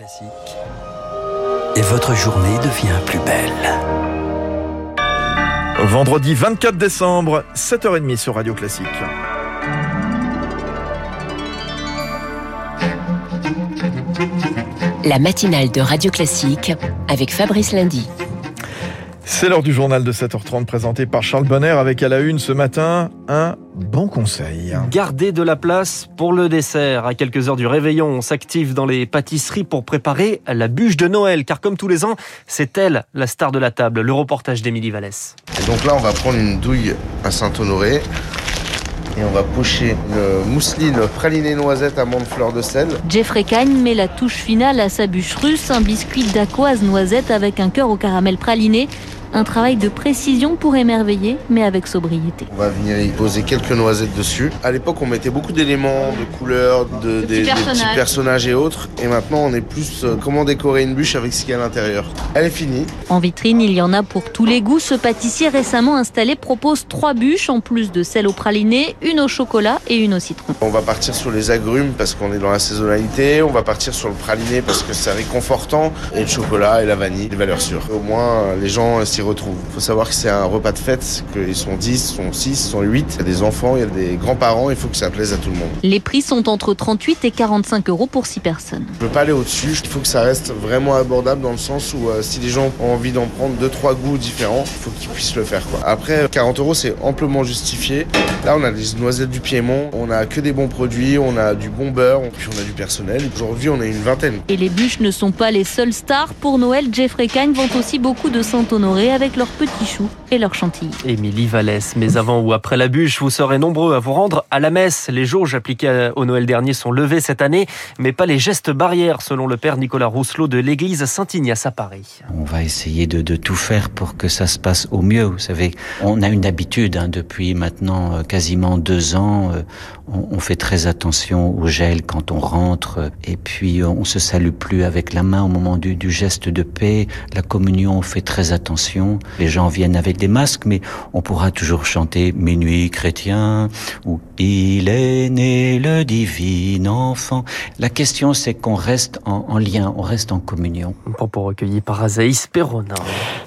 Classique. Et votre journée devient plus belle. Vendredi 24 décembre, 7h30 sur Radio Classique. La matinale de Radio Classique avec Fabrice Lundy. C'est l'heure du journal de 7h30 présenté par Charles Bonner avec à la une ce matin un bon conseil. Gardez de la place pour le dessert. À quelques heures du réveillon, on s'active dans les pâtisseries pour préparer la bûche de Noël. Car comme tous les ans, c'est elle la star de la table. Le reportage d'Émilie Vallès. Et donc là, on va prendre une douille à Saint-Honoré. Et on va pocher une mousseline pralinée noisette amande fleur de sel. Jeffrey Cagne met la touche finale à sa bûche russe, un biscuit d'aquoise noisette avec un cœur au caramel praliné un travail de précision pour émerveiller, mais avec sobriété. On va venir y poser quelques noisettes dessus. À l'époque, on mettait beaucoup d'éléments, de couleurs, de, des, petits personnages et autres. Et maintenant, on est plus euh, comment décorer une bûche avec ce qu'il y a à l'intérieur. Elle est finie. En vitrine, il y en a pour tous les goûts. Ce pâtissier récemment installé propose trois bûches, en plus de celle au praliné, une au chocolat et une au citron. On va partir sur les agrumes parce qu'on est dans la saisonnalité. On va partir sur le praliné parce que c'est réconfortant. Et le chocolat et la vanille, les valeurs sûres. Au moins, les gens retrouvent. Il faut savoir que c'est un repas de fête, qu'ils sont 10, sont 6, sont 8. Il y a des enfants, il y a des grands-parents, il faut que ça plaise à tout le monde. Les prix sont entre 38 et 45 euros pour 6 personnes. Je ne peux pas aller au-dessus, il faut que ça reste vraiment abordable dans le sens où euh, si les gens ont envie d'en prendre 2-3 goûts différents, il faut qu'ils puissent le faire. Quoi. Après, 40 euros, c'est amplement justifié. Là, on a des noisettes du Piémont, on a que des bons produits, on a du bon beurre, puis on a du personnel. Aujourd'hui, on a une vingtaine. Et les bûches ne sont pas les seules stars. Pour Noël, Jeffrey Cagne vend aussi beaucoup de Saint-Honoré avec leurs petits choux et leurs chantilly. Émilie Vallès, mais avant ou après la bûche, vous serez nombreux à vous rendre à la messe. Les jauges appliquées au Noël dernier sont levées cette année, mais pas les gestes barrières, selon le père Nicolas Rousselot de l'église Saint-Ignace à Paris. On va essayer de, de, tout faire pour que ça se passe au mieux. Vous savez, on a une habitude hein, depuis maintenant euh, quasiment deux ans. Euh, on, on, fait très attention au gel quand on rentre, et puis on se salue plus avec la main au moment du, du geste de paix. La communion, on fait très attention. Les gens viennent avec des masques, mais on pourra toujours chanter Minuit chrétien ou Il est né le divin enfant. La question, c'est qu'on reste en, lien, on reste en communion. Propos recueilli par Azaïs Perronin.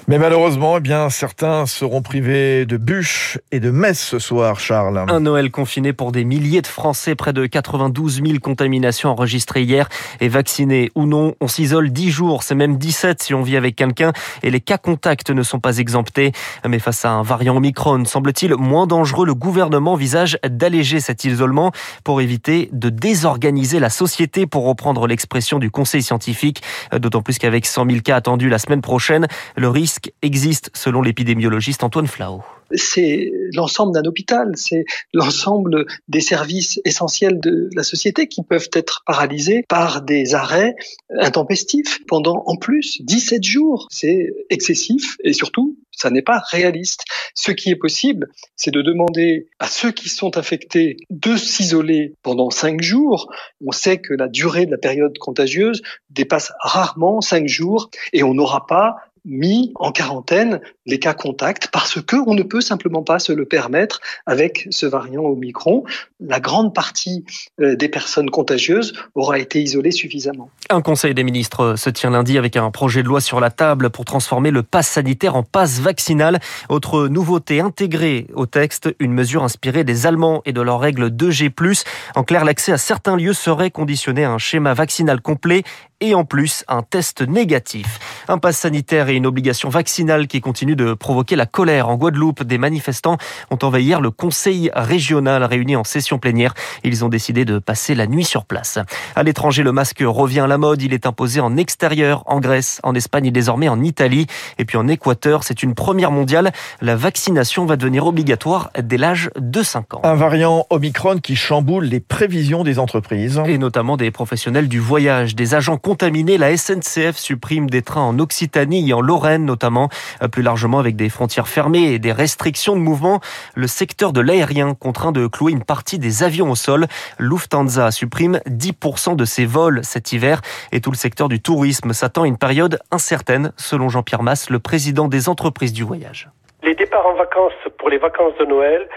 Mais malheureusement, eh bien, certains seront privés de bûches et de messes ce soir, Charles. Un Noël confiné pour des milliers de Français, près de 92 000 contaminations enregistrées hier et vaccinés ou non. On s'isole 10 jours, c'est même 17 si on vit avec quelqu'un et les cas contacts ne sont pas exemptés. Mais face à un variant Omicron, semble-t-il moins dangereux, le gouvernement envisage d'alléger cet isolement pour éviter de désorganiser la société, pour reprendre l'expression du conseil scientifique. D'autant plus qu'avec 100 000 cas attendus la semaine prochaine, le risque existe selon l'épidémiologiste Antoine Flao c'est l'ensemble d'un hôpital, c'est l'ensemble des services essentiels de la société qui peuvent être paralysés par des arrêts intempestifs pendant en plus 17 jours. C'est excessif et surtout, ça n'est pas réaliste. Ce qui est possible, c'est de demander à ceux qui sont infectés de s'isoler pendant 5 jours. On sait que la durée de la période contagieuse dépasse rarement 5 jours et on n'aura pas mis en quarantaine les cas contacts parce que on ne peut simplement pas se le permettre avec ce variant Omicron. La grande partie euh, des personnes contagieuses aura été isolée suffisamment. Un conseil des ministres se tient lundi avec un projet de loi sur la table pour transformer le pass sanitaire en passe vaccinal. Autre nouveauté intégrée au texte, une mesure inspirée des Allemands et de leurs règles 2G+. En clair, l'accès à certains lieux serait conditionné à un schéma vaccinal complet et en plus un test négatif. Un pass sanitaire et une obligation vaccinale qui continue de provoquer la colère en Guadeloupe. Des manifestants ont envahi hier le conseil régional réuni en session plénière. Ils ont décidé de passer la nuit sur place. À l'étranger, le masque revient à la mode. Il est imposé en extérieur, en Grèce, en Espagne et désormais en Italie. Et puis en Équateur, c'est une première mondiale. La vaccination va devenir obligatoire dès l'âge de 5 ans. Un variant Omicron qui chamboule les prévisions des entreprises. Et notamment des professionnels du voyage, des agents contaminés. La SNCF supprime des trains en Occitanie et en Lorraine notamment. Plus largement avec des frontières fermées et des restrictions de mouvement, le secteur de l'aérien contraint de clouer une partie des avions au sol. Lufthansa supprime 10% de ses vols cet hiver et tout le secteur du tourisme s'attend à une période incertaine, selon Jean-Pierre Masse, le président des entreprises du voyage. Les départs en vacances pour les vacances de Noël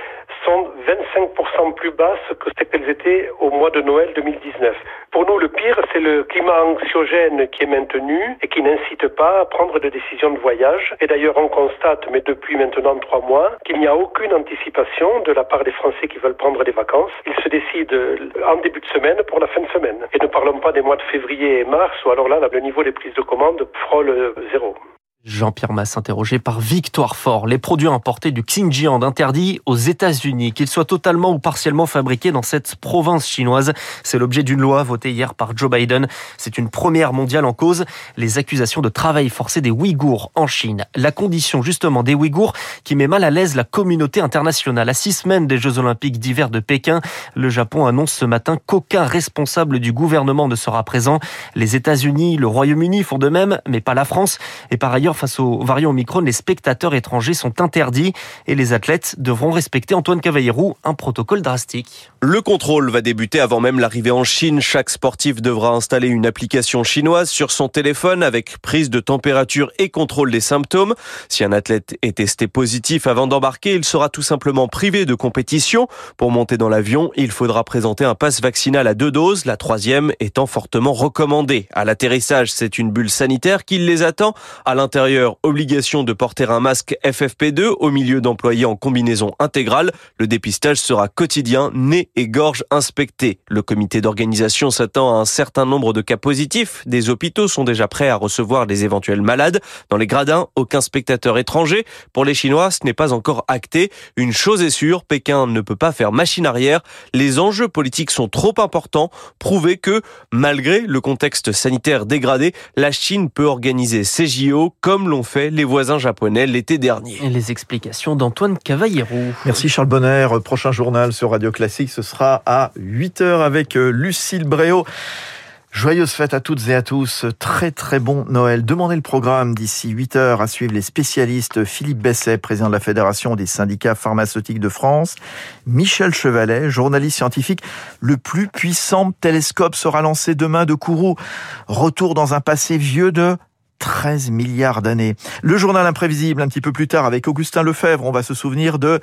sont 25% plus basses que ce qu'elles étaient au mois de Noël 2019. Pour nous, le pire, c'est le climat anxiogène qui est maintenu et qui n'incite pas à prendre de décisions de voyage. Et d'ailleurs, on constate, mais depuis maintenant trois mois, qu'il n'y a aucune anticipation de la part des Français qui veulent prendre des vacances. Ils se décident en début de semaine pour la fin de semaine. Et ne parlons pas des mois de février et mars, où alors là, le niveau des prises de commandes frôle zéro. Jean-Pierre Masse interrogé par Victoire Fort. Les produits importés du Xinjiang interdits aux États-Unis, qu'ils soient totalement ou partiellement fabriqués dans cette province chinoise. C'est l'objet d'une loi votée hier par Joe Biden. C'est une première mondiale en cause. Les accusations de travail forcé des Ouïghours en Chine. La condition justement des Ouïghours qui met mal à l'aise la communauté internationale. À six semaines des Jeux Olympiques d'hiver de Pékin, le Japon annonce ce matin qu'aucun responsable du gouvernement ne sera présent. Les États-Unis, le Royaume-Uni font de même, mais pas la France. Et par ailleurs, face aux variants Omicron, les spectateurs étrangers sont interdits et les athlètes devront respecter, Antoine Cavallero, un protocole drastique. Le contrôle va débuter avant même l'arrivée en Chine. Chaque sportif devra installer une application chinoise sur son téléphone avec prise de température et contrôle des symptômes. Si un athlète est testé positif avant d'embarquer, il sera tout simplement privé de compétition. Pour monter dans l'avion, il faudra présenter un passe vaccinal à deux doses, la troisième étant fortement recommandée. À l'atterrissage, c'est une bulle sanitaire qui les attend. À l'intérieur, obligation de porter un masque FFP2 au milieu d'employés en combinaison intégrale. Le dépistage sera quotidien, nez et gorge inspectés. Le comité d'organisation s'attend à un certain nombre de cas positifs. Des hôpitaux sont déjà prêts à recevoir des éventuels malades. Dans les gradins, aucun spectateur étranger. Pour les Chinois, ce n'est pas encore acté. Une chose est sûre, Pékin ne peut pas faire machine arrière. Les enjeux politiques sont trop importants. Prouver que, malgré le contexte sanitaire dégradé, la Chine peut organiser ses JO comme l'ont fait les voisins japonais l'été dernier. Et les explications d'Antoine Cavallero. Merci Charles Bonner. Prochain journal sur Radio Classique, ce sera à 8h avec euh, Lucille Bréau. Joyeuse fête à toutes et à tous. Très très bon Noël. Demandez le programme d'ici 8 heures à suivre les spécialistes Philippe Besset, président de la Fédération des syndicats pharmaceutiques de France, Michel Chevalet, journaliste scientifique. Le plus puissant télescope sera lancé demain de Kourou. Retour dans un passé vieux de 13 milliards d'années. Le journal imprévisible un petit peu plus tard avec Augustin Lefebvre, on va se souvenir de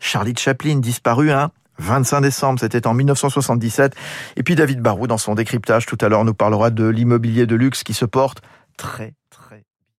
Charlie Chaplin disparu un 25 décembre, c'était en 1977. Et puis David Barou dans son décryptage tout à l'heure nous parlera de l'immobilier de luxe qui se porte très